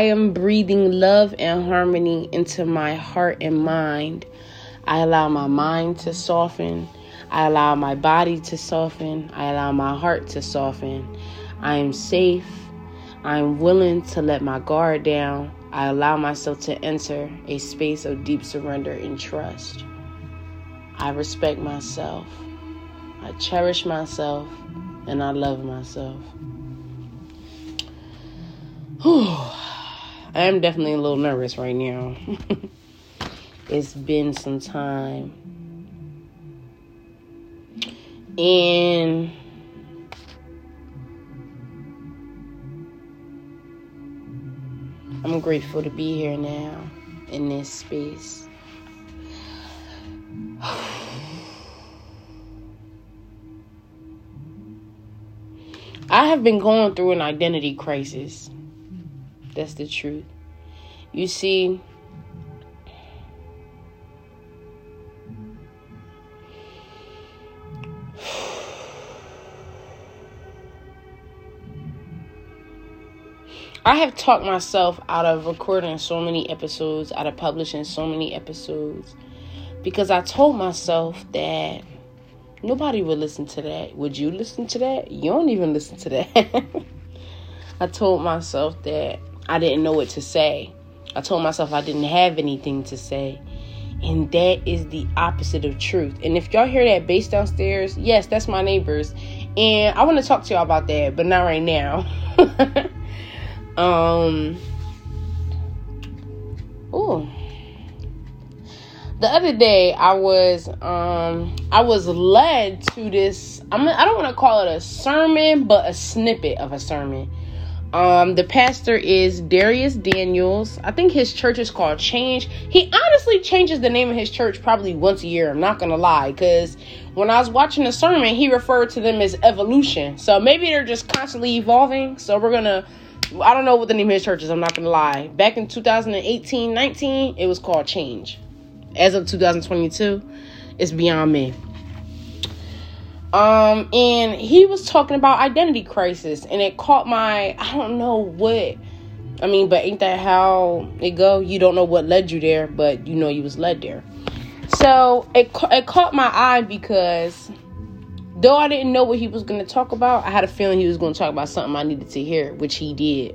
I am breathing love and harmony into my heart and mind. I allow my mind to soften. I allow my body to soften. I allow my heart to soften. I am safe. I am willing to let my guard down. I allow myself to enter a space of deep surrender and trust. I respect myself. I cherish myself and I love myself. Whew. I am definitely a little nervous right now. it's been some time. And I'm grateful to be here now in this space. I have been going through an identity crisis. That's the truth. You see, I have talked myself out of recording so many episodes, out of publishing so many episodes, because I told myself that nobody would listen to that. Would you listen to that? You don't even listen to that. I told myself that I didn't know what to say. I told myself I didn't have anything to say. And that is the opposite of truth. And if y'all hear that bass downstairs, yes, that's my neighbors. And I want to talk to y'all about that, but not right now. um Oh. The other day I was um I was led to this I'm I don't want to call it a sermon, but a snippet of a sermon. Um, the pastor is Darius Daniels. I think his church is called Change. He honestly changes the name of his church probably once a year. I'm not gonna lie, because when I was watching the sermon, he referred to them as evolution. So maybe they're just constantly evolving. So we're gonna I don't know what the name of his church is, I'm not gonna lie. Back in 2018, 19, it was called Change. As of 2022, it's beyond me. Um, and he was talking about identity crisis, and it caught my I don't know what. I mean, but ain't that how it go? You don't know what led you there, but you know you was led there. So it it caught my eye because though I didn't know what he was going to talk about, I had a feeling he was going to talk about something I needed to hear, which he did.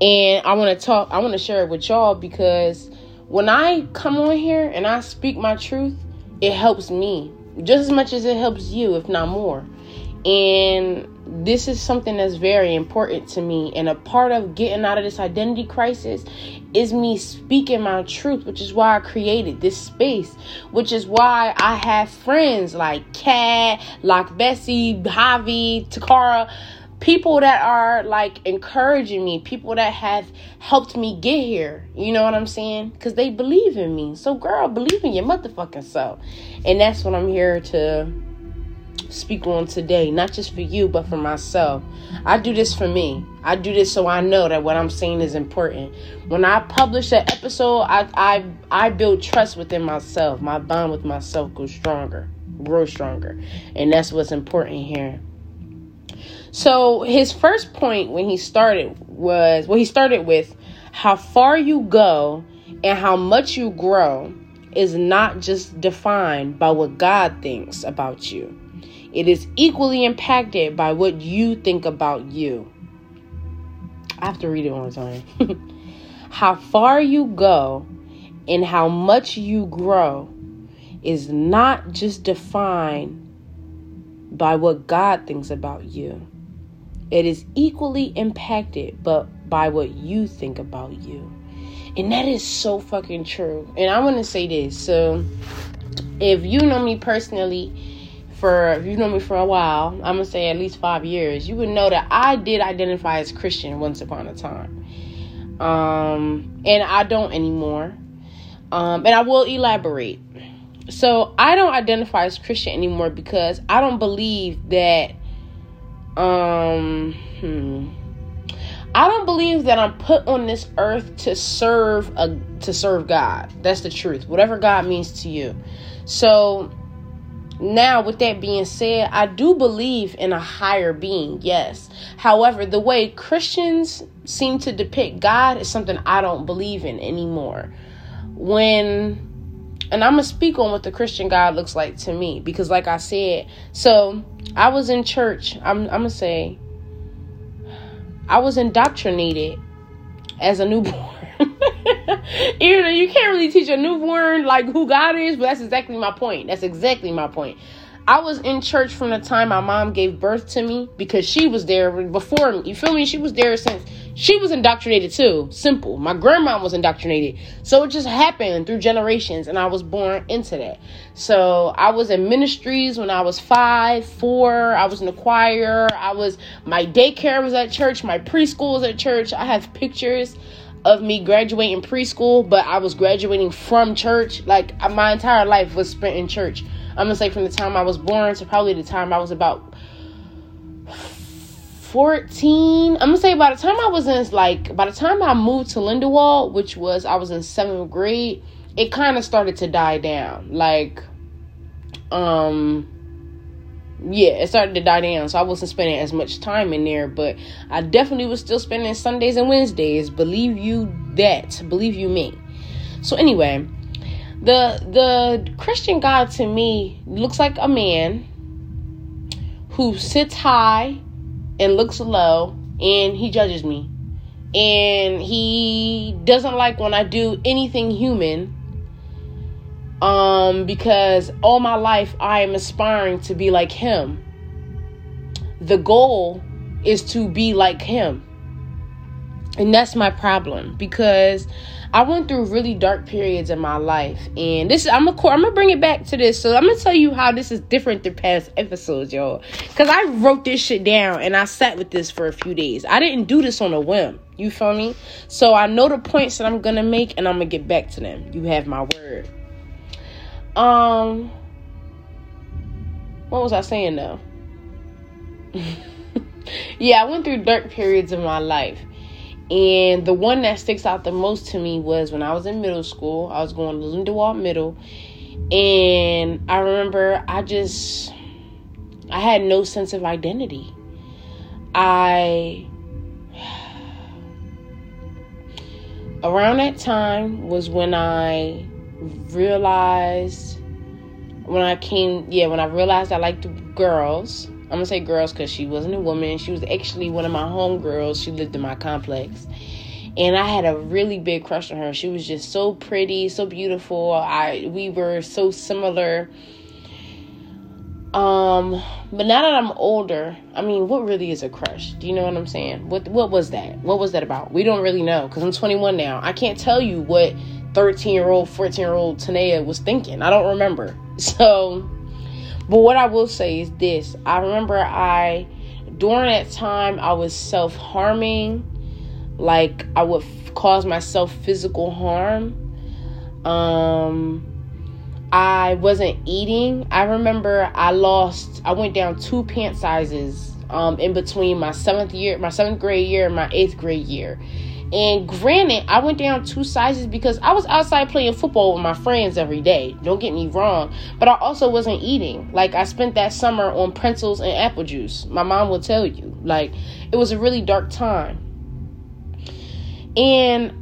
And I want to talk. I want to share it with y'all because when I come on here and I speak my truth, it helps me just as much as it helps you, if not more. And this is something that's very important to me. And a part of getting out of this identity crisis is me speaking my truth, which is why I created this space, which is why I have friends like Kat, like Bessie, Javi, Takara people that are like encouraging me, people that have helped me get here. You know what I'm saying? Because they believe in me. So, girl, believe in your motherfucking self. And that's what I'm here to speak on today. Not just for you, but for myself. I do this for me. I do this so I know that what I'm saying is important. When I publish an episode, I I I build trust within myself. My bond with myself goes stronger, grow stronger. And that's what's important here. So his first point when he started was well, he started with how far you go and how much you grow is not just defined by what God thinks about you. It is equally impacted by what you think about you. I have to read it one more time. how far you go and how much you grow is not just defined by what God thinks about you. It is equally impacted but by what you think about you. And that is so fucking true. And I want to say this. So if you know me personally for if you know me for a while, I'm gonna say at least five years, you would know that I did identify as Christian once upon a time. Um and I don't anymore. Um and I will elaborate. So I don't identify as Christian anymore because I don't believe that um, hmm. I don't believe that I'm put on this earth to serve a to serve God. That's the truth. Whatever God means to you. So Now, with that being said, I do believe in a higher being, yes. However, the way Christians seem to depict God is something I don't believe in anymore. When and I'm gonna speak on what the Christian God looks like to me because, like I said, so I was in church. I'm, I'm gonna say I was indoctrinated as a newborn. you know, you can't really teach a newborn like who God is, but that's exactly my point. That's exactly my point. I was in church from the time my mom gave birth to me because she was there before me. You feel me? She was there since she was indoctrinated too. Simple. My grandma was indoctrinated. So it just happened through generations and I was born into that. So I was in ministries when I was five, four. I was in the choir. I was, my daycare was at church. My preschool was at church. I have pictures of me graduating preschool, but I was graduating from church. Like my entire life was spent in church. I'm gonna say from the time I was born to probably the time I was about 14. I'm gonna say by the time I was in like by the time I moved to Lindenwold, which was I was in seventh grade, it kind of started to die down. Like, um, yeah, it started to die down. So I wasn't spending as much time in there, but I definitely was still spending Sundays and Wednesdays. Believe you that. Believe you me. So anyway, the the Christian God to me looks like a man who sits high and looks low and he judges me. And he doesn't like when I do anything human um, because all my life I am aspiring to be like him. The goal is to be like him. And that's my problem because I went through really dark periods in my life. And this I'm gonna I'm gonna bring it back to this. So I'm gonna tell you how this is different than past episodes, y'all. Cause I wrote this shit down and I sat with this for a few days. I didn't do this on a whim. You feel me? So I know the points that I'm gonna make and I'm gonna get back to them. You have my word. Um, what was I saying though? yeah, I went through dark periods in my life. And the one that sticks out the most to me was when I was in middle school. I was going to Lindenwold Middle. And I remember I just I had no sense of identity. I around that time was when I realized when I came, yeah, when I realized I liked girls. I'm gonna say girls because she wasn't a woman. She was actually one of my homegirls. She lived in my complex. And I had a really big crush on her. She was just so pretty, so beautiful. I we were so similar. Um, but now that I'm older, I mean, what really is a crush? Do you know what I'm saying? What what was that? What was that about? We don't really know because I'm 21 now. I can't tell you what 13 year old, 14 year old Tanea was thinking. I don't remember. So, but what I will say is this I remember I, during that time, I was self harming. Like, I would f- cause myself physical harm. Um, I wasn't eating. I remember I lost, I went down two pant sizes um, in between my seventh year, my seventh grade year, and my eighth grade year. And granted, I went down two sizes because I was outside playing football with my friends every day. Don't get me wrong. But I also wasn't eating. Like, I spent that summer on pretzels and apple juice. My mom will tell you. Like, it was a really dark time. And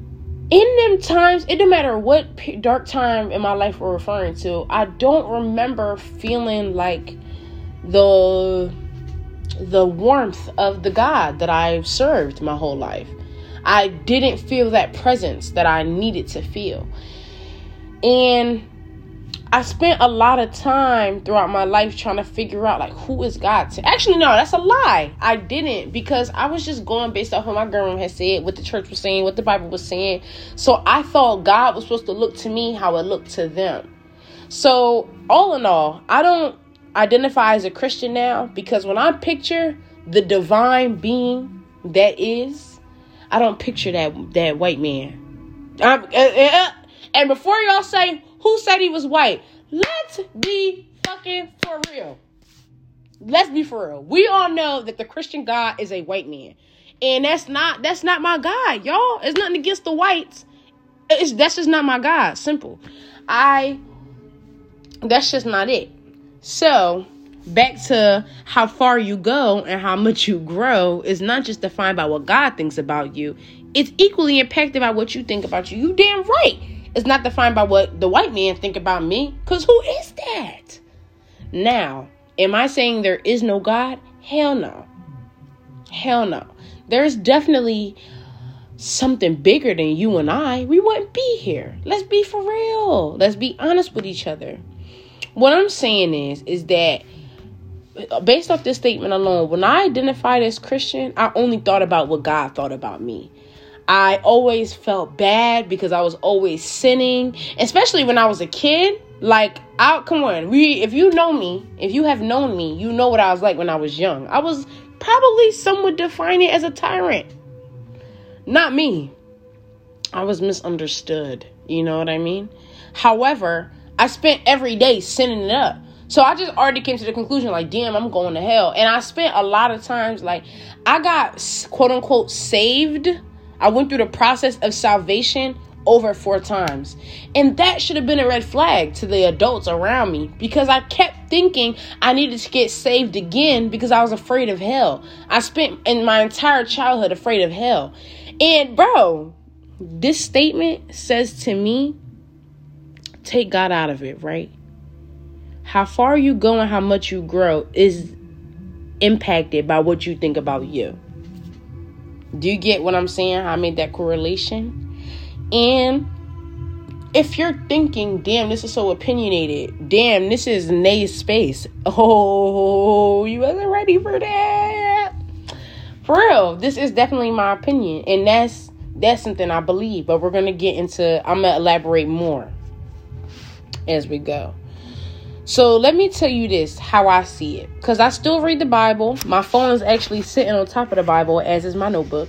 in them times, it didn't matter what dark time in my life we're referring to, I don't remember feeling like the the warmth of the God that I've served my whole life. I didn't feel that presence that I needed to feel. And I spent a lot of time throughout my life trying to figure out like who is God to actually no, that's a lie. I didn't because I was just going based off what my grandma had said, what the church was saying, what the Bible was saying. So I thought God was supposed to look to me how it looked to them. So all in all, I don't identify as a Christian now because when I picture the divine being that is I don't picture that that white man. Um, uh, uh, and before y'all say who said he was white, let's be fucking for real. Let's be for real. We all know that the Christian God is a white man, and that's not that's not my God, y'all. It's nothing against the whites. It's that's just not my God. Simple. I. That's just not it. So, back to how far you go and how much you grow is not just defined by what God thinks about you, it's equally impacted by what you think about you. You damn right. It's not defined by what the white man think about me, cuz who is that? Now, am I saying there is no God? Hell no. Hell no. There's definitely something bigger than you and I. We wouldn't be here. Let's be for real. Let's be honest with each other. What I'm saying is is that based off this statement alone, when I identified as Christian, I only thought about what God thought about me. I always felt bad because I was always sinning, especially when I was a kid. Like, I come on, we if you know me, if you have known me, you know what I was like when I was young. I was probably some would define it as a tyrant. Not me. I was misunderstood. You know what I mean? However, I spent every day sinning it up. So I just already came to the conclusion, like, damn, I'm going to hell. And I spent a lot of times, like, I got quote unquote saved. I went through the process of salvation over four times. And that should have been a red flag to the adults around me because I kept thinking I needed to get saved again because I was afraid of hell. I spent in my entire childhood afraid of hell. And, bro, this statement says to me, take God out of it, right? How far you go and how much you grow is impacted by what you think about you. Do you get what I'm saying? How I made that correlation? And if you're thinking, damn, this is so opinionated, damn, this is Nay's space. Oh, you wasn't ready for that. For real, this is definitely my opinion, and that's that's something I believe. But we're gonna get into. I'm gonna elaborate more as we go. So let me tell you this how I see it. Because I still read the Bible. My phone is actually sitting on top of the Bible, as is my notebook.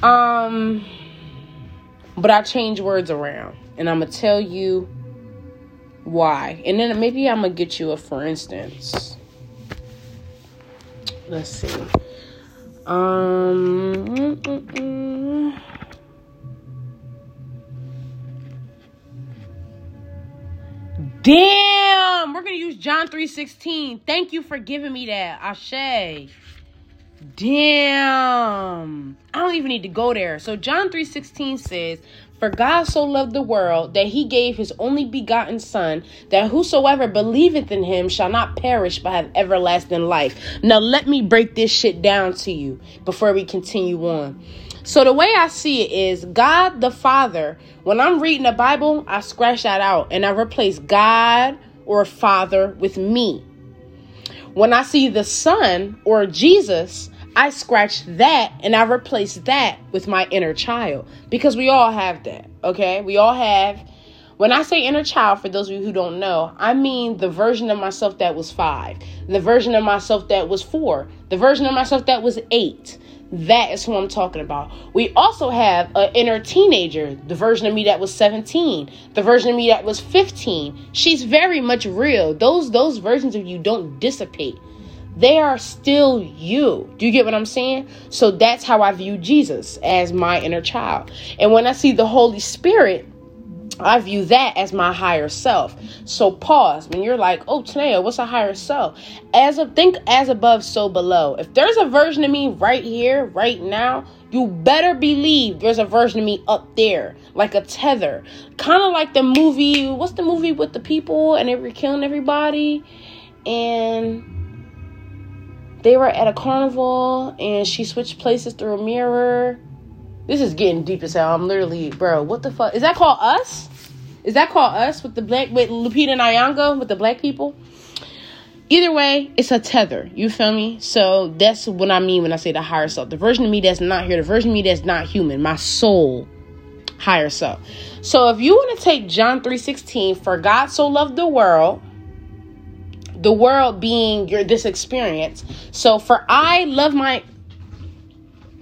Um, but I change words around. And I'm going to tell you why. And then maybe I'm going to get you a for instance. Let's see. Um. Mm, mm, mm. Damn, we're gonna use John 3:16. Thank you for giving me that. Ashe. Damn. I don't even need to go there. So John 3:16 says, "For God so loved the world that he gave his only begotten son, that whosoever believeth in him shall not perish but have everlasting life." Now let me break this shit down to you before we continue on. So the way I see it is God the Father. When I'm reading the Bible, I scratch that out and I replace God or Father with me. When I see the Son or Jesus, I scratch that and I replace that with my inner child because we all have that, okay? We all have. When I say inner child, for those of you who don't know, I mean the version of myself that was five, the version of myself that was four, the version of myself that was eight, that is who I'm talking about. We also have an inner teenager, the version of me that was 17, the version of me that was 15. She's very much real. Those those versions of you don't dissipate. They are still you. Do you get what I'm saying? So that's how I view Jesus as my inner child. And when I see the Holy Spirit, I view that as my higher self. So pause when you're like, "Oh, Tanea, what's a higher self?" As of think as above, so below. If there's a version of me right here, right now, you better believe there's a version of me up there, like a tether, kind of like the movie. What's the movie with the people and they were killing everybody, and they were at a carnival and she switched places through a mirror this is getting deep as hell. I'm literally, bro. What the fuck is that called? Us? Is that called Us with the black with Lupita Nyong'o with the black people? Either way, it's a tether. You feel me? So that's what I mean when I say the higher self. The version of me that's not here, the version of me that's not human, my soul, higher self. So if you want to take John 3:16, for God so loved the world, the world being your this experience. So for I love my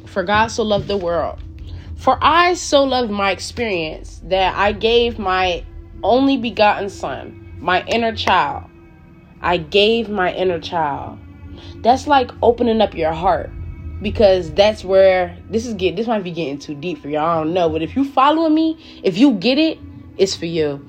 for God so loved the world for I so loved my experience that I gave my only begotten son, my inner child. I gave my inner child. That's like opening up your heart because that's where this is get this might be getting too deep for y'all. I don't know, but if you following me, if you get it, it's for you.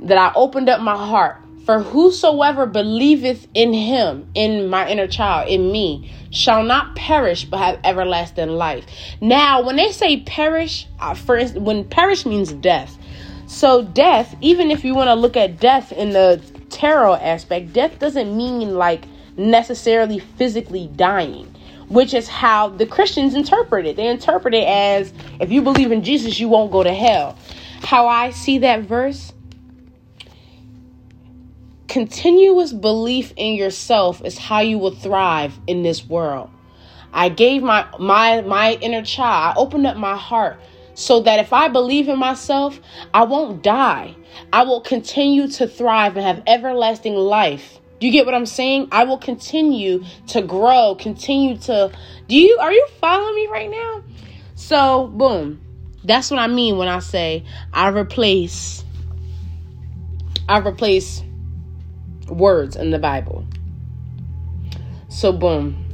That I opened up my heart For whosoever believeth in him, in my inner child, in me, shall not perish but have everlasting life. Now, when they say perish, uh, for instance, when perish means death. So, death, even if you want to look at death in the tarot aspect, death doesn't mean like necessarily physically dying, which is how the Christians interpret it. They interpret it as if you believe in Jesus, you won't go to hell. How I see that verse Continuous belief in yourself is how you will thrive in this world. I gave my my my inner child, I opened up my heart so that if I believe in myself, I won't die. I will continue to thrive and have everlasting life. Do you get what I'm saying? I will continue to grow, continue to Do you are you following me right now? So, boom. That's what I mean when I say I replace I replace words in the Bible. So, boom.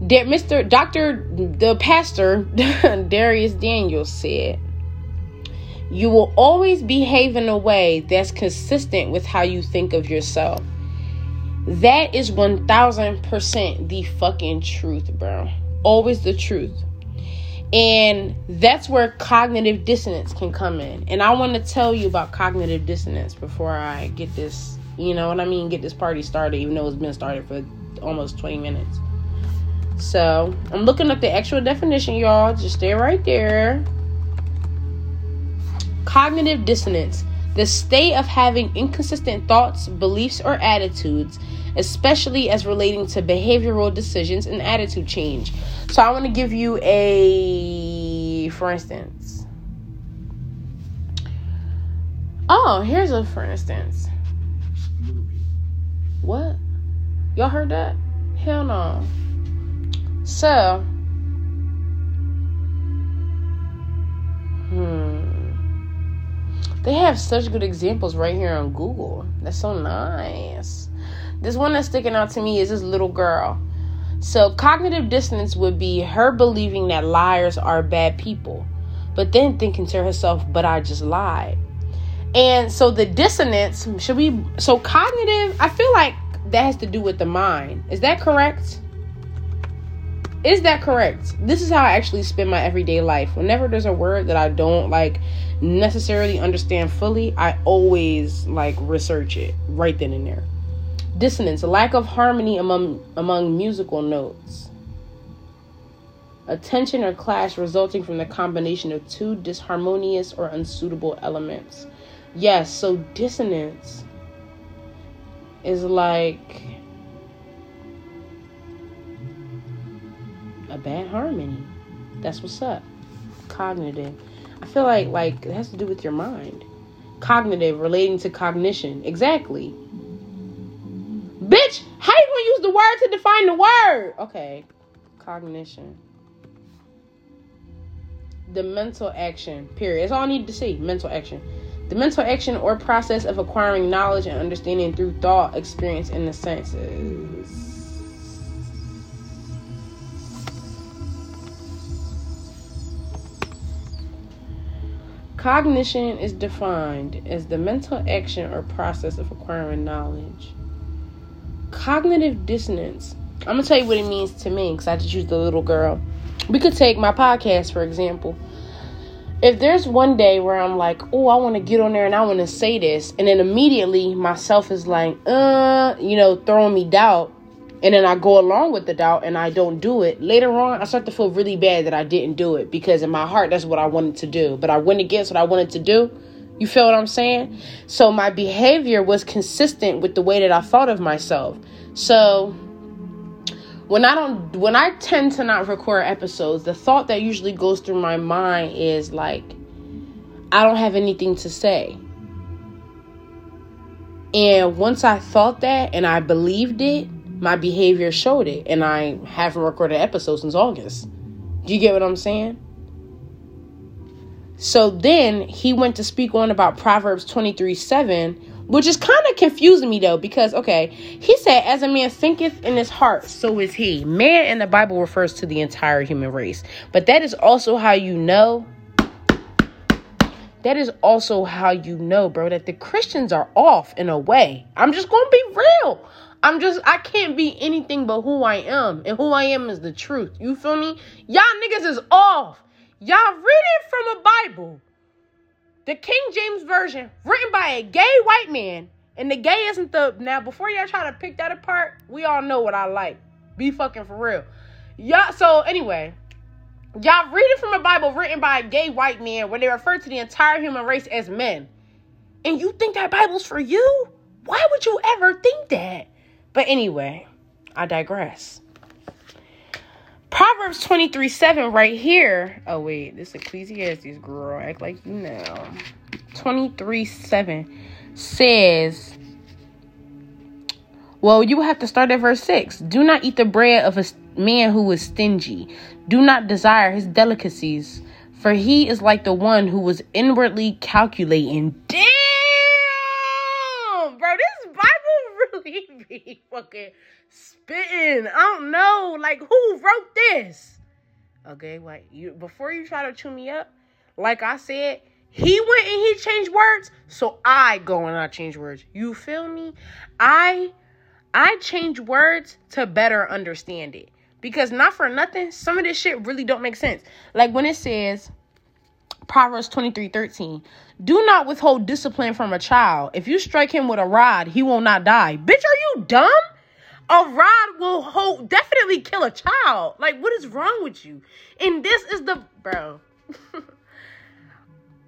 Mr. Dr. the pastor Darius Daniels said, You will always behave in a way that's consistent with how you think of yourself. That is 1000% the fucking truth, bro. Always the truth. And that's where cognitive dissonance can come in. And I want to tell you about cognitive dissonance before I get this, you know what I mean, get this party started, even though it's been started for almost 20 minutes. So I'm looking up the actual definition, y'all. Just stay right there. Cognitive dissonance the state of having inconsistent thoughts, beliefs, or attitudes, especially as relating to behavioral decisions and attitude change. So I want to give you a, for instance. Oh, here's a for instance. What? Y'all heard that? Hell no. So, hmm. They have such good examples right here on Google. That's so nice. This one that's sticking out to me is this little girl. So, cognitive dissonance would be her believing that liars are bad people, but then thinking to herself, but I just lied. And so, the dissonance should be so cognitive. I feel like that has to do with the mind. Is that correct? Is that correct? This is how I actually spend my everyday life. Whenever there's a word that I don't like necessarily understand fully, I always like research it right then and there dissonance, a lack of harmony among among musical notes. A tension or clash resulting from the combination of two disharmonious or unsuitable elements. Yes, so dissonance is like a bad harmony. That's what's up. Cognitive. I feel like like it has to do with your mind. Cognitive relating to cognition. Exactly. Bitch, how you gonna use the word to define the word? Okay, cognition. The mental action, period. That's all I need to see. Mental action. The mental action or process of acquiring knowledge and understanding through thought, experience, and the senses. Cognition is defined as the mental action or process of acquiring knowledge cognitive dissonance. I'm gonna tell you what it means to me because I just used the little girl. We could take my podcast for example. If there's one day where I'm like, oh, I want to get on there and I want to say this, and then immediately myself is like, uh, you know, throwing me doubt, and then I go along with the doubt and I don't do it. Later on, I start to feel really bad that I didn't do it because in my heart, that's what I wanted to do, but I went against what I wanted to do you feel what I'm saying? So my behavior was consistent with the way that I thought of myself. So when I don't when I tend to not record episodes, the thought that usually goes through my mind is like I don't have anything to say. And once I thought that and I believed it, my behavior showed it and I haven't recorded episodes since August. Do you get what I'm saying? So then he went to speak on about Proverbs 23 7, which is kind of confusing me though, because okay, he said, As a man thinketh in his heart, so is he. Man in the Bible refers to the entire human race, but that is also how you know that is also how you know, bro, that the Christians are off in a way. I'm just gonna be real. I'm just I can't be anything but who I am, and who I am is the truth. You feel me? Y'all niggas is off. Y'all read it from a Bible, the King James version, written by a gay white man. And the gay isn't the now. Before y'all try to pick that apart, we all know what I like. Be fucking for real. Y'all. So anyway, Y'all read it from a Bible written by a gay white man where they refer to the entire human race as men. And you think that Bible's for you? Why would you ever think that? But anyway, I digress. Proverbs 23 7 right here. Oh, wait, this Ecclesiastes girl. Act like you know. 23 7 says, well, you have to start at verse 6. Do not eat the bread of a man who is stingy. Do not desire his delicacies, for he is like the one who was inwardly calculating. Damn! Bro, this Bible really be fucking spitting. I don't know. Like, who wrote this? Okay, wait. You before you try to chew me up, like I said, he went and he changed words, so I go and I change words. You feel me? I I change words to better understand it. Because not for nothing, some of this shit really don't make sense. Like when it says Proverbs 23 13, do not withhold discipline from a child. If you strike him with a rod, he will not die. Bitch, are you dumb? A rod will hold definitely kill a child. Like, what is wrong with you? And this is the bro.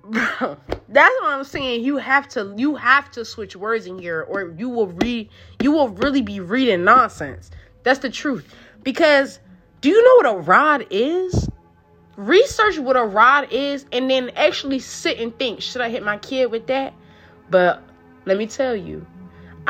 bro that's what i'm saying you have to you have to switch words in here or you will read you will really be reading nonsense that's the truth because do you know what a rod is research what a rod is and then actually sit and think should i hit my kid with that but let me tell you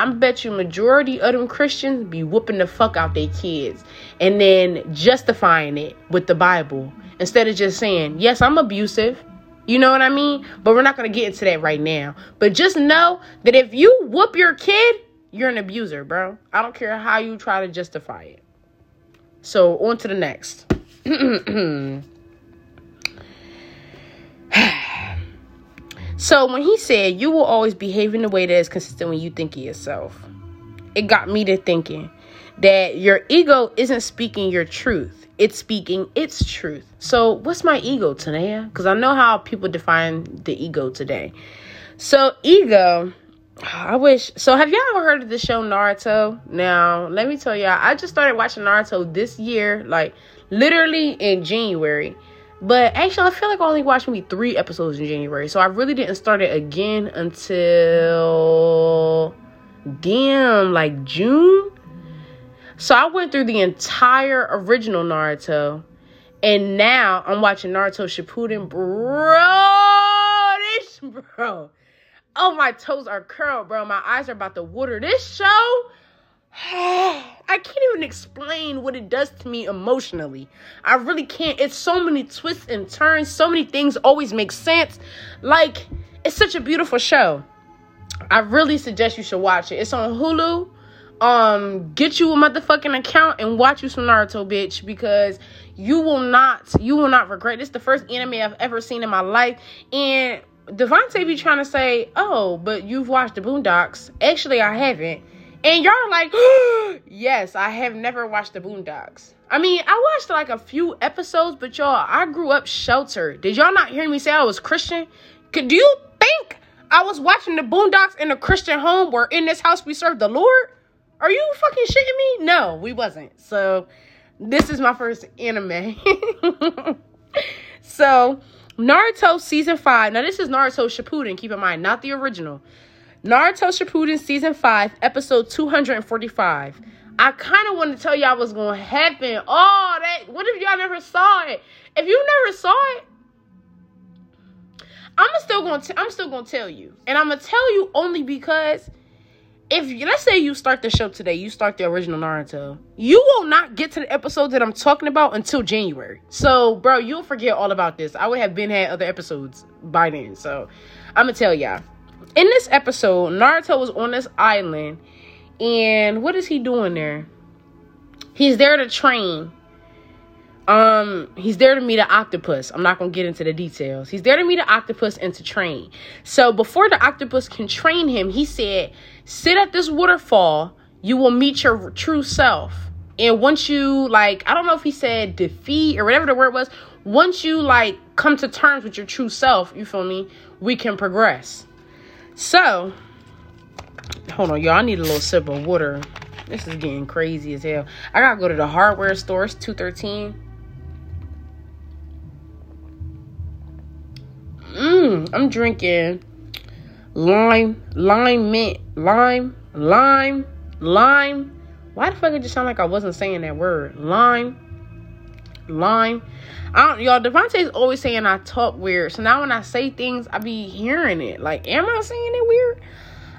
I bet you majority of them Christians be whooping the fuck out their kids and then justifying it with the Bible instead of just saying, yes, I'm abusive. You know what I mean? But we're not going to get into that right now. But just know that if you whoop your kid, you're an abuser, bro. I don't care how you try to justify it. So, on to the next. so, when he said, You will always behave in a way that is consistent when you think of yourself, it got me to thinking that your ego isn't speaking your truth it's speaking its truth. So, what's my ego, Tanea? Because I know how people define the ego today. So, ego, I wish. So, have y'all ever heard of the show Naruto? Now, let me tell y'all, I just started watching Naruto this year, like literally in January. But actually, I feel like I only watched maybe three episodes in January. So, I really didn't start it again until damn, like June so I went through the entire original Naruto, and now I'm watching Naruto Shippuden, bro. This bro, oh my toes are curled, bro. My eyes are about to water. This show, I can't even explain what it does to me emotionally. I really can't. It's so many twists and turns. So many things always make sense. Like it's such a beautiful show. I really suggest you should watch it. It's on Hulu um get you a motherfucking account and watch you some Naruto, bitch, because you will not you will not regret. It. This the first anime I've ever seen in my life. And Devontae be trying to say, oh, but you've watched the Boondocks. Actually, I haven't. And y'all like, yes, I have never watched the Boondocks. I mean, I watched like a few episodes, but y'all, I grew up sheltered. Did y'all not hear me say I was Christian? Could do you think I was watching the Boondocks in a Christian home where in this house we serve the Lord? Are you fucking shitting me? No, we wasn't. So this is my first anime. so Naruto season five. Now this is Naruto Shippuden. Keep in mind, not the original. Naruto Shippuden season five, episode two hundred and forty-five. I kind of want to tell y'all what's going to happen. Oh, that. What if y'all never saw it? If you never saw it, I'm still going to. I'm still going to tell you, and I'm gonna tell you only because if let's say you start the show today, you start the original Naruto, you will not get to the episode that I'm talking about until January. So, bro, you'll forget all about this. I would have been had other episodes by then. So, I'm gonna tell y'all. In this episode, Naruto was on this island, and what is he doing there? He's there to train. um, he's there to meet an octopus. I'm not gonna get into the details. He's there to meet an octopus and to train. So before the octopus can train him, he said, "Sit at this waterfall. You will meet your true self." And once you like, I don't know if he said defeat or whatever the word was. Once you like come to terms with your true self, you feel me? We can progress. So, hold on, y'all. I need a little sip of water. This is getting crazy as hell. I gotta go to the hardware store. It's 213. Mmm, I'm drinking lime, lime mint, lime, lime, lime. Why the fuck it just sound like I wasn't saying that word? Lime, lime. I don't, y'all. Devontae's always saying I talk weird, so now when I say things, I be hearing it. Like, am I saying it weird?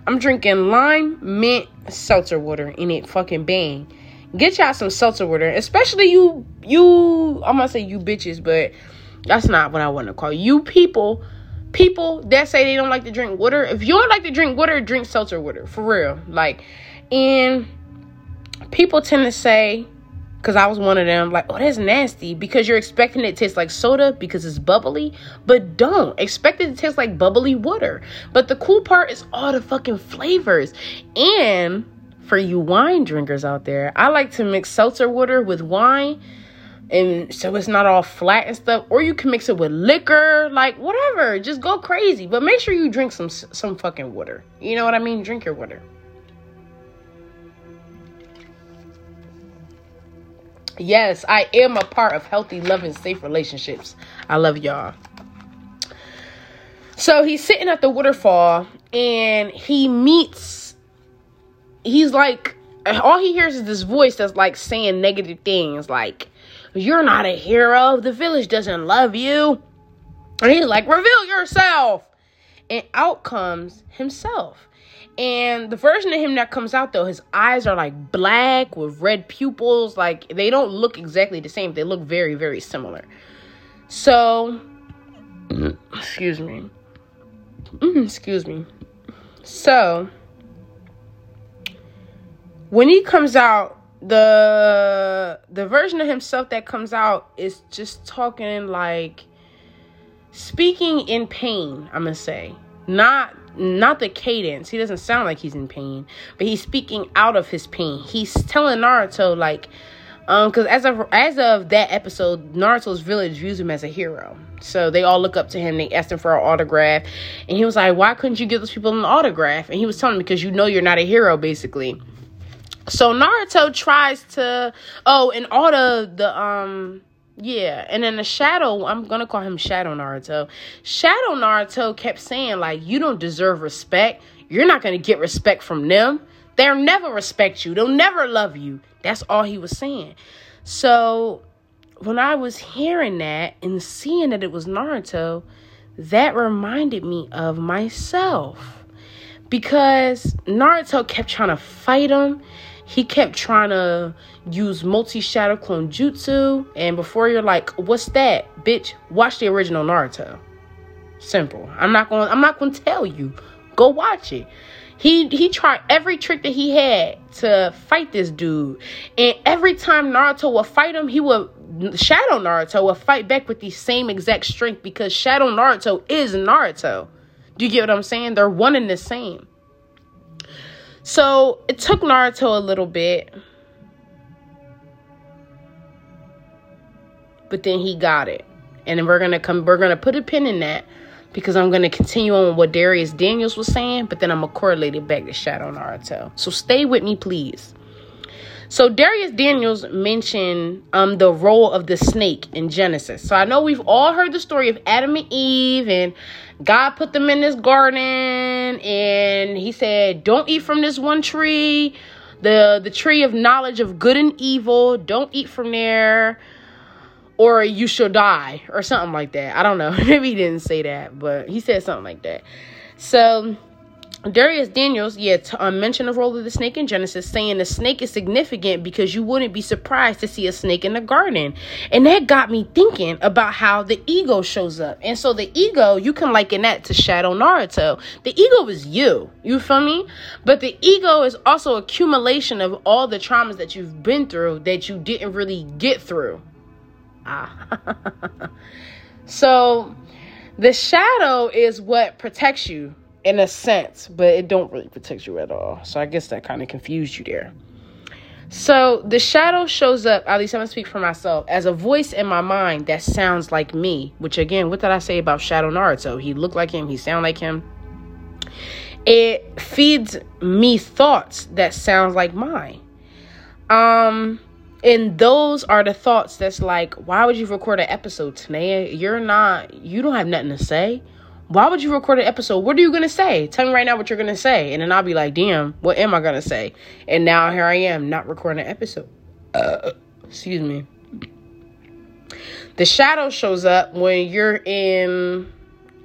I'm drinking lime mint seltzer water in it. Fucking bang. Get y'all some seltzer water, especially you. You, I'm gonna say you bitches, but that's not what I want to call you people. People that say they don't like to drink water. If you don't like to drink water, drink seltzer water for real. Like, and people tend to say, because I was one of them, like, oh, that's nasty because you're expecting it to taste like soda because it's bubbly, but don't. Expect it to taste like bubbly water. But the cool part is all the fucking flavors. And for you wine drinkers out there, I like to mix seltzer water with wine and so it's not all flat and stuff or you can mix it with liquor like whatever. Just go crazy. But make sure you drink some some fucking water. You know what i mean? Drink your water yes i am a part of healthy loving safe relationships i love y'all so he's sitting at the waterfall and he meets he's like all he hears is this voice that's like saying negative things like you're not a hero. The village doesn't love you. And he's like, Reveal yourself. And out comes himself. And the version of him that comes out though, his eyes are like black with red pupils. Like they don't look exactly the same. They look very, very similar. So, excuse me. Mm, excuse me. So, when he comes out, the the version of himself that comes out is just talking like speaking in pain i'm gonna say. Not not the cadence. He doesn't sound like he's in pain but he's speaking out of his pain. He's telling naruto like um because as of as of that episode naruto's village views him as a hero. So they all look up to him. They asked him for an autograph. And he was like why couldn't you give those people an autograph? And he was telling them because you know you're not a hero basically so Naruto tries to oh and all the the um yeah, and then the shadow, I'm gonna call him Shadow Naruto. Shadow Naruto kept saying, like, you don't deserve respect. You're not gonna get respect from them. They'll never respect you, they'll never love you. That's all he was saying. So when I was hearing that and seeing that it was Naruto, that reminded me of myself. Because Naruto kept trying to fight him he kept trying to use multi shadow clone jutsu. And before you're like, what's that? Bitch, watch the original Naruto. Simple. I'm not going I'm not gonna tell you. Go watch it. He he tried every trick that he had to fight this dude. And every time Naruto would fight him, he would Shadow Naruto would fight back with the same exact strength because Shadow Naruto is Naruto. Do you get what I'm saying? They're one and the same. So it took Naruto a little bit. But then he got it. And then we're gonna come we're gonna put a pin in that because I'm gonna continue on what Darius Daniels was saying, but then I'm gonna correlate it back to Shadow Naruto. So stay with me, please. So Darius Daniels mentioned um, the role of the snake in Genesis. So I know we've all heard the story of Adam and Eve, and God put them in this garden, and He said, "Don't eat from this one tree, the the tree of knowledge of good and evil. Don't eat from there." Or you shall die, or something like that. I don't know. Maybe he didn't say that, but he said something like that. So Darius Daniels, yeah, t- uh, mentioned the role of the snake in Genesis, saying the snake is significant because you wouldn't be surprised to see a snake in the garden. And that got me thinking about how the ego shows up. And so the ego, you can liken that to Shadow Naruto. The ego is you, you feel me? But the ego is also accumulation of all the traumas that you've been through that you didn't really get through. Ah. so the shadow is what protects you in a sense, but it don't really protect you at all. So I guess that kind of confused you there. So the shadow shows up, at least I'm gonna speak for myself, as a voice in my mind that sounds like me. Which again, what did I say about Shadow Naruto? He looked like him, he sound like him. It feeds me thoughts that sounds like mine. Um and those are the thoughts that's like, why would you record an episode, Tanea? You're not you don't have nothing to say why would you record an episode? What are you gonna say? Tell me right now what you're gonna say, and then I'll be like, damn, what am I gonna say? And now here I am, not recording an episode. Uh, excuse me. The shadow shows up when you're in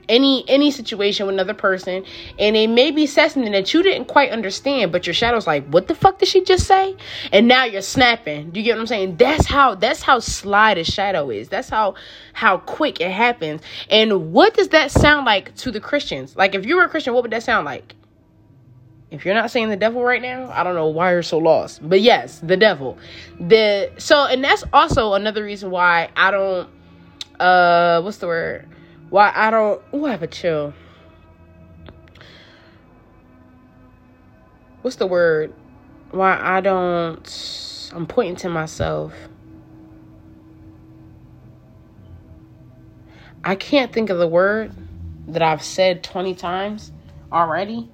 any any situation with another person and it may be something that you didn't quite understand but your shadow's like what the fuck did she just say? And now you're snapping. Do you get what i'm saying? That's how that's how sly a shadow is. That's how how quick it happens. And what does that sound like to the christians? Like if you were a christian what would that sound like? If you're not saying the devil right now, I don't know why you're so lost. But yes, the devil. The so and that's also another reason why I don't uh what's the word? Why I don't. Oh, I have a chill. What's the word? Why I don't. I'm pointing to myself. I can't think of the word that I've said 20 times already,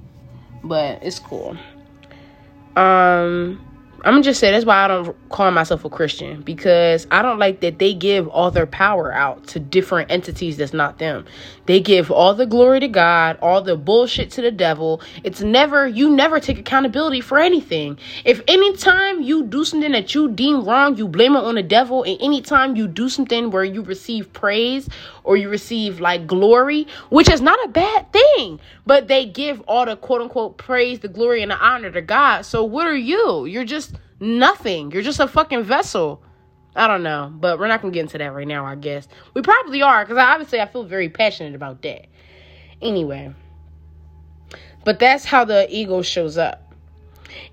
but it's cool. Um I'm gonna just say that's why I don't call myself a Christian because I don't like that they give all their power out to different entities that's not them. They give all the glory to God, all the bullshit to the devil. It's never you never take accountability for anything. If anytime you do something that you deem wrong, you blame it on the devil, and anytime you do something where you receive praise or you receive like glory, which is not a bad thing, but they give all the quote unquote praise, the glory, and the honor to God. So what are you? You're just nothing. You're just a fucking vessel. I don't know, but we're not gonna get into that right now. I guess we probably are because obviously I feel very passionate about that. Anyway, but that's how the ego shows up,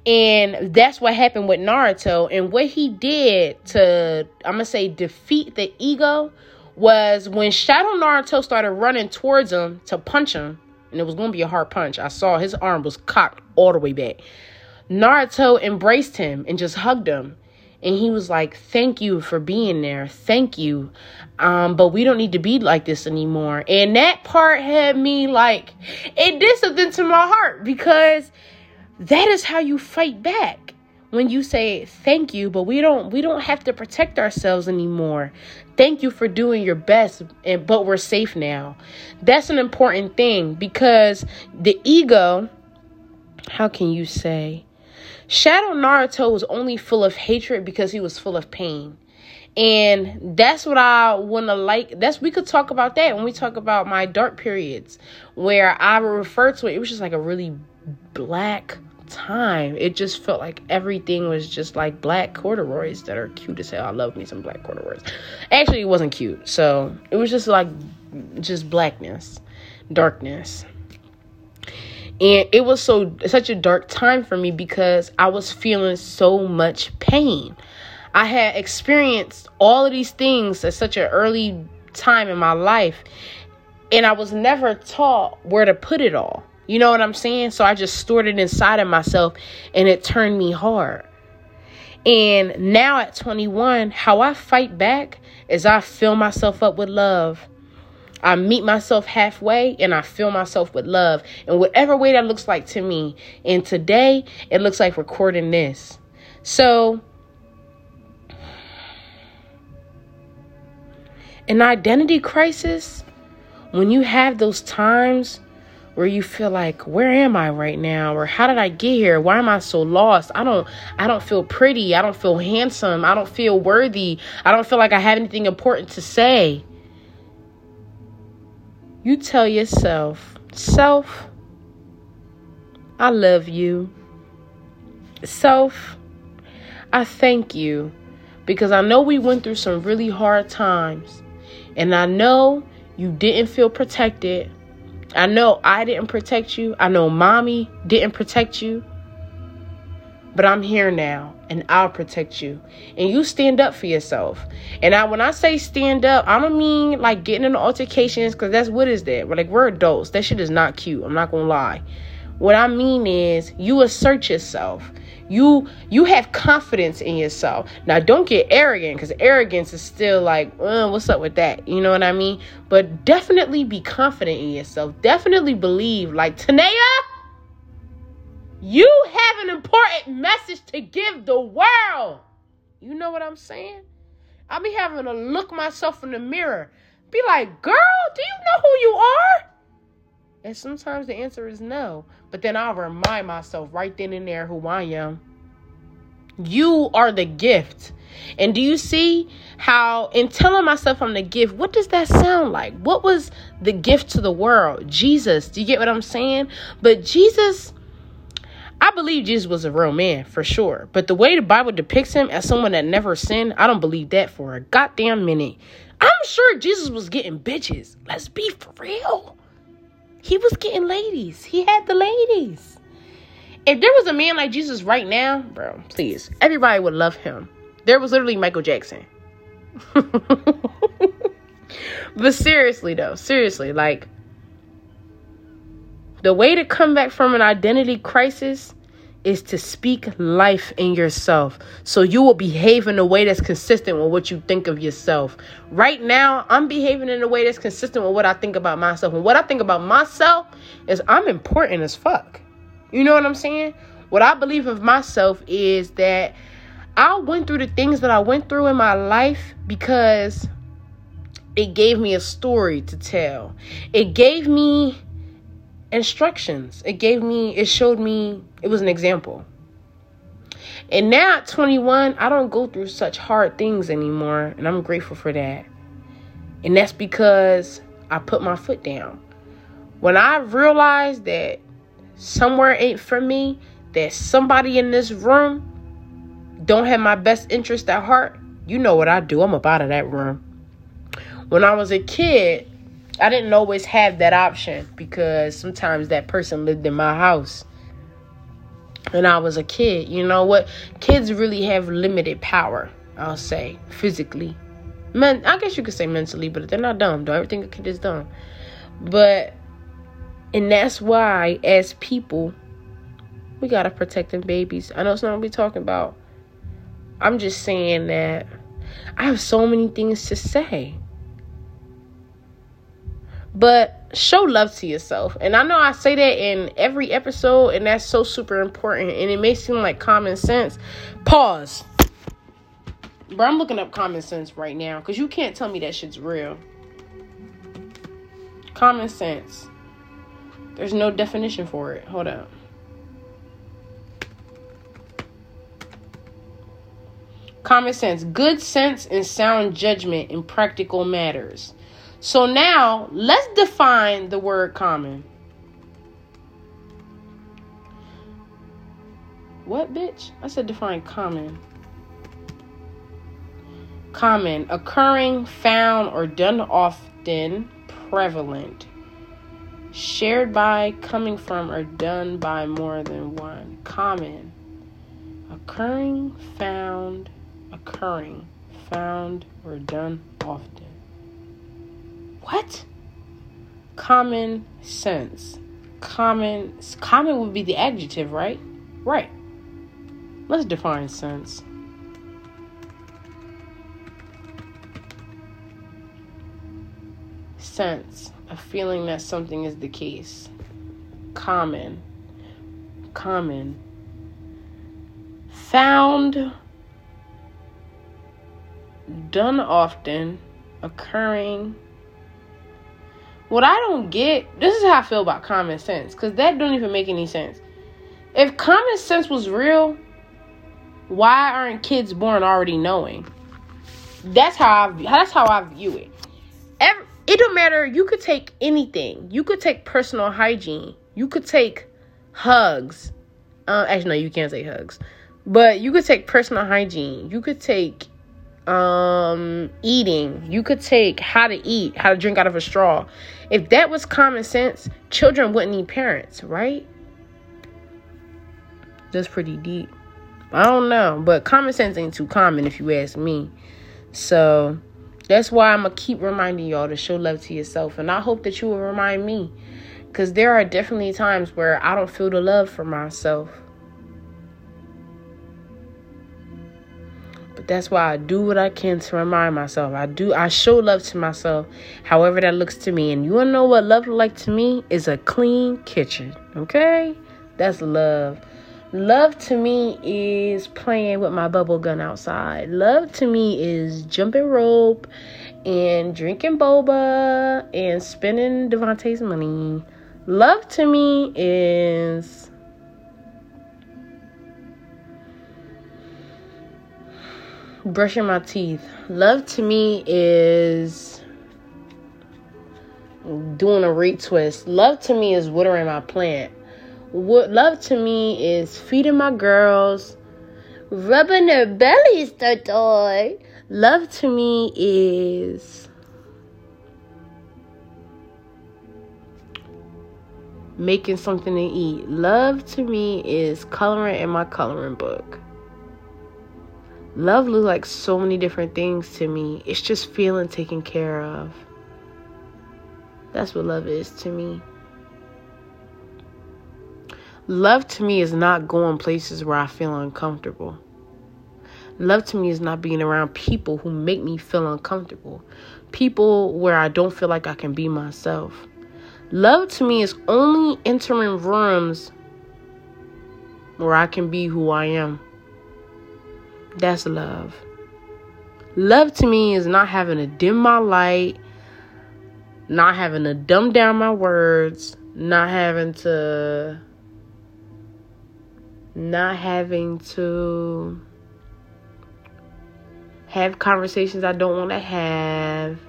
and that's what happened with Naruto. And what he did to I'm gonna say defeat the ego was when Shadow Naruto started running towards him to punch him, and it was gonna be a hard punch. I saw his arm was cocked all the way back. Naruto embraced him and just hugged him. And he was like, Thank you for being there. Thank you. Um, but we don't need to be like this anymore. And that part had me like, it did something to my heart because that is how you fight back when you say thank you but we don't we don't have to protect ourselves anymore thank you for doing your best and but we're safe now that's an important thing because the ego how can you say Shadow Naruto was only full of hatred because he was full of pain. And that's what I want to like. That's we could talk about that when we talk about my dark periods where I refer to it. It was just like a really black time. It just felt like everything was just like black corduroys that are cute as hell. I love me some black corduroys. Actually, it wasn't cute. So it was just like just blackness, darkness and it was so such a dark time for me because I was feeling so much pain. I had experienced all of these things at such an early time in my life, and I was never taught where to put it all. You know what I'm saying? So I just stored it inside of myself, and it turned me hard. And now at 21, how I fight back is I fill myself up with love. I meet myself halfway and I fill myself with love in whatever way that looks like to me. And today it looks like recording this. So, an identity crisis, when you have those times where you feel like where am i right now? Or how did i get here? Why am i so lost? I don't i don't feel pretty. I don't feel handsome. I don't feel worthy. I don't feel like i have anything important to say. You tell yourself, Self, I love you. Self, I thank you. Because I know we went through some really hard times. And I know you didn't feel protected. I know I didn't protect you. I know mommy didn't protect you. But I'm here now. and I'll protect you. And you stand up for yourself. And I, when I say stand up, I don't mean like getting into altercations because that's what is that. We're like we're adults. That shit is not cute. I'm not gonna lie. What I mean is you assert yourself. You you have confidence in yourself. Now don't get arrogant because arrogance is still like, uh, what's up with that? You know what I mean? But definitely be confident in yourself. Definitely believe. Like Tanea, you have an important message to give the world. You know what I'm saying? I be having to look myself in the mirror. Be like, girl, do you know who you are? And sometimes the answer is no. But then I'll remind myself right then and there who I am. You are the gift. And do you see how, in telling myself I'm the gift, what does that sound like? What was the gift to the world? Jesus. Do you get what I'm saying? But Jesus, I believe Jesus was a real man for sure. But the way the Bible depicts him as someone that never sinned, I don't believe that for a goddamn minute. I'm sure Jesus was getting bitches. Let's be for real. He was getting ladies. He had the ladies. If there was a man like Jesus right now, bro, please, everybody would love him. There was literally Michael Jackson. but seriously, though, seriously, like the way to come back from an identity crisis is to speak life in yourself. So you will behave in a way that's consistent with what you think of yourself. Right now, I'm behaving in a way that's consistent with what I think about myself. And what I think about myself is I'm important as fuck. You know what I'm saying? What I believe of myself is that I went through the things that I went through in my life because it gave me a story to tell. It gave me instructions. It gave me, it showed me, it was an example. And now at 21, I don't go through such hard things anymore. And I'm grateful for that. And that's because I put my foot down. When I realized that somewhere ain't for me, that somebody in this room don't have my best interest at heart, you know what I do. I'm up out of that room. When I was a kid, I didn't always have that option because sometimes that person lived in my house. And I was a kid. You know what? Kids really have limited power, I'll say, physically. Men I guess you could say mentally, but they're not dumb. do Though everything a kid is dumb. But and that's why as people we gotta protect them babies. I know it's not what we're talking about. I'm just saying that I have so many things to say. But show love to yourself. And I know I say that in every episode, and that's so super important. And it may seem like common sense. Pause. But I'm looking up common sense right now because you can't tell me that shit's real. Common sense. There's no definition for it. Hold up. Common sense, good sense and sound judgment in practical matters. So now let's define the word common. What, bitch? I said define common. Common, occurring, found, or done often, prevalent. Shared by, coming from, or done by more than one. Common. Occurring, found, occurring, found, or done often. What? Common sense. Common common would be the adjective, right? Right. Let's define sense. Sense, a feeling that something is the case. Common. Common. Found done often, occurring what I don't get, this is how I feel about common sense, because that don't even make any sense. If common sense was real, why aren't kids born already knowing? That's how I that's how I view it. Every, it don't matter. You could take anything. You could take personal hygiene. You could take hugs. Uh, actually, no, you can't say hugs. But you could take personal hygiene. You could take um eating you could take how to eat how to drink out of a straw if that was common sense children wouldn't need parents right that's pretty deep I don't know. But common sense ain't too common if you ask me. So that's why I'm going to keep reminding y'all to show love to yourself. And I hope that you will remind me. Because there are definitely times where I don't feel the love for myself. That's why I do what I can to remind myself. I do I show love to myself, however that looks to me. And you wanna know what love like to me? Is a clean kitchen. Okay? That's love. Love to me is playing with my bubble gun outside. Love to me is jumping rope and drinking boba and spending Devontae's money. Love to me is brushing my teeth. Love to me is doing a retwist. Love to me is watering my plant. What love to me is feeding my girls, rubbing their bellies, the toy. Love to me is making something to eat. Love to me is coloring in my coloring book. Love looks like so many different things to me. It's just feeling taken care of. That's what love is to me. Love to me is not going places where I feel uncomfortable. Love to me is not being around people who make me feel uncomfortable. People where I don't feel like I can be myself. Love to me is only entering rooms where I can be who I am. That's love. Love to me is not having to dim my light, not having to dumb down my words, not having to not having to have conversations I don't want to have.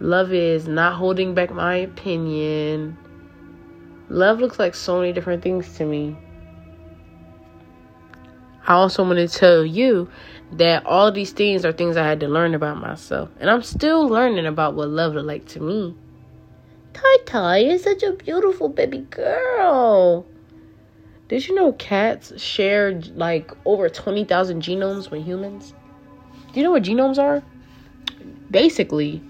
Love is not holding back my opinion. Love looks like so many different things to me. I also want to tell you that all these things are things I had to learn about myself. And I'm still learning about what love look like to me. Tai Tai is such a beautiful baby girl. Did you know cats share like over 20,000 genomes with humans? Do you know what genomes are? Basically,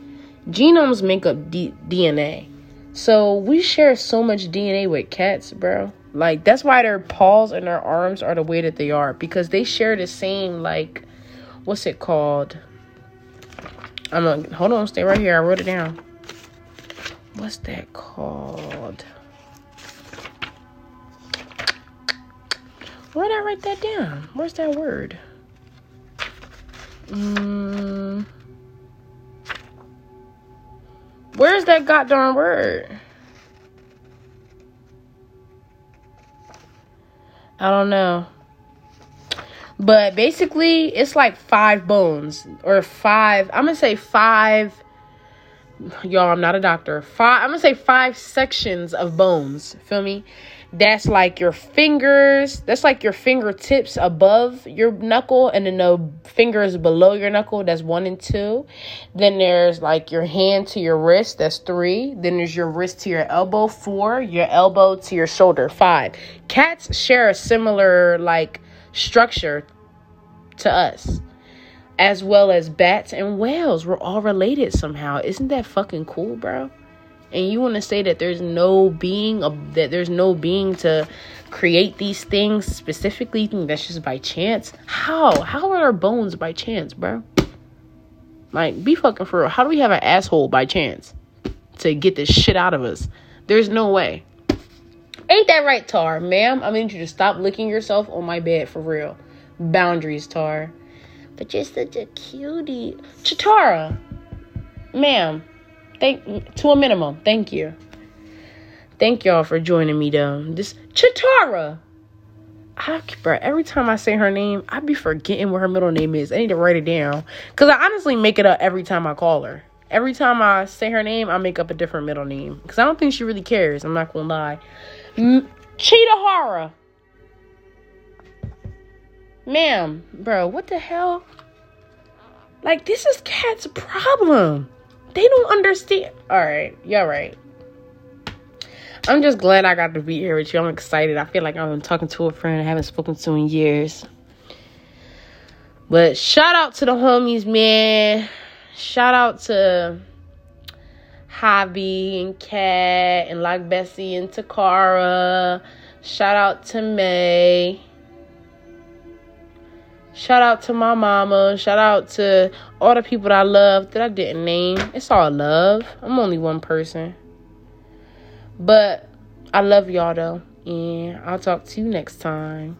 genomes make up D- DNA. So we share so much DNA with cats, bro. Like that's why their paws and their arms are the way that they are because they share the same like what's it called? I'm gonna hold on, stay right here. I wrote it down. What's that called? Where did I write that down? Where's that word? Mm, where's that goddamn word? I don't know. But basically, it's like five bones or five. I'm gonna say five. Y'all, I'm not a doctor. Five. I'm gonna say five sections of bones. Feel me? That's like your fingers that's like your fingertips above your knuckle and then the fingers below your knuckle that's one and two. Then there's like your hand to your wrist that's three. Then there's your wrist to your elbow four. Your elbow to your shoulder five. Cats share a similar like structure to us as well as bats and whales. We're all related somehow. Isn't that fucking cool bro and you want to say that there's no being that there's no being to create these things specifically? That's just by chance? How? How are our bones by chance bro like be fucking for real. How do we have an asshole by chance to get this shit out of us? There's no way. Ain't that right tar ma'am? I need you to stop licking yourself on my bed for real. Boundaries tar. But you're such a cutie. Chitara ma'am Thank to a minimum. Thank you. Thank y'all for joining me though. This Chitara. I, bro, every time I say her name, I be forgetting what her middle name is. I need to write it down. Cause I honestly make it up every time I call her. Every time I say her name, I make up a different middle name. Cause I don't think she really cares. I'm not gonna lie. M- Cheetah Hara. Ma'am, bro, what the hell? Like, this is Cat's problem. They don't understand. All right, y'all right. I'm just glad I got to be here with you. I'm excited. I feel like I'm talking to a friend I haven't spoken to in years. But shout out to the homies, man. Shout out to Javi and Kat and like Bessie and Takara. Shout out to May. Shout out to my mama. Shout out to all the people that I love that I didn't name. It's all love. I'm only one person. But I love y'all though. And I'll talk to you next time.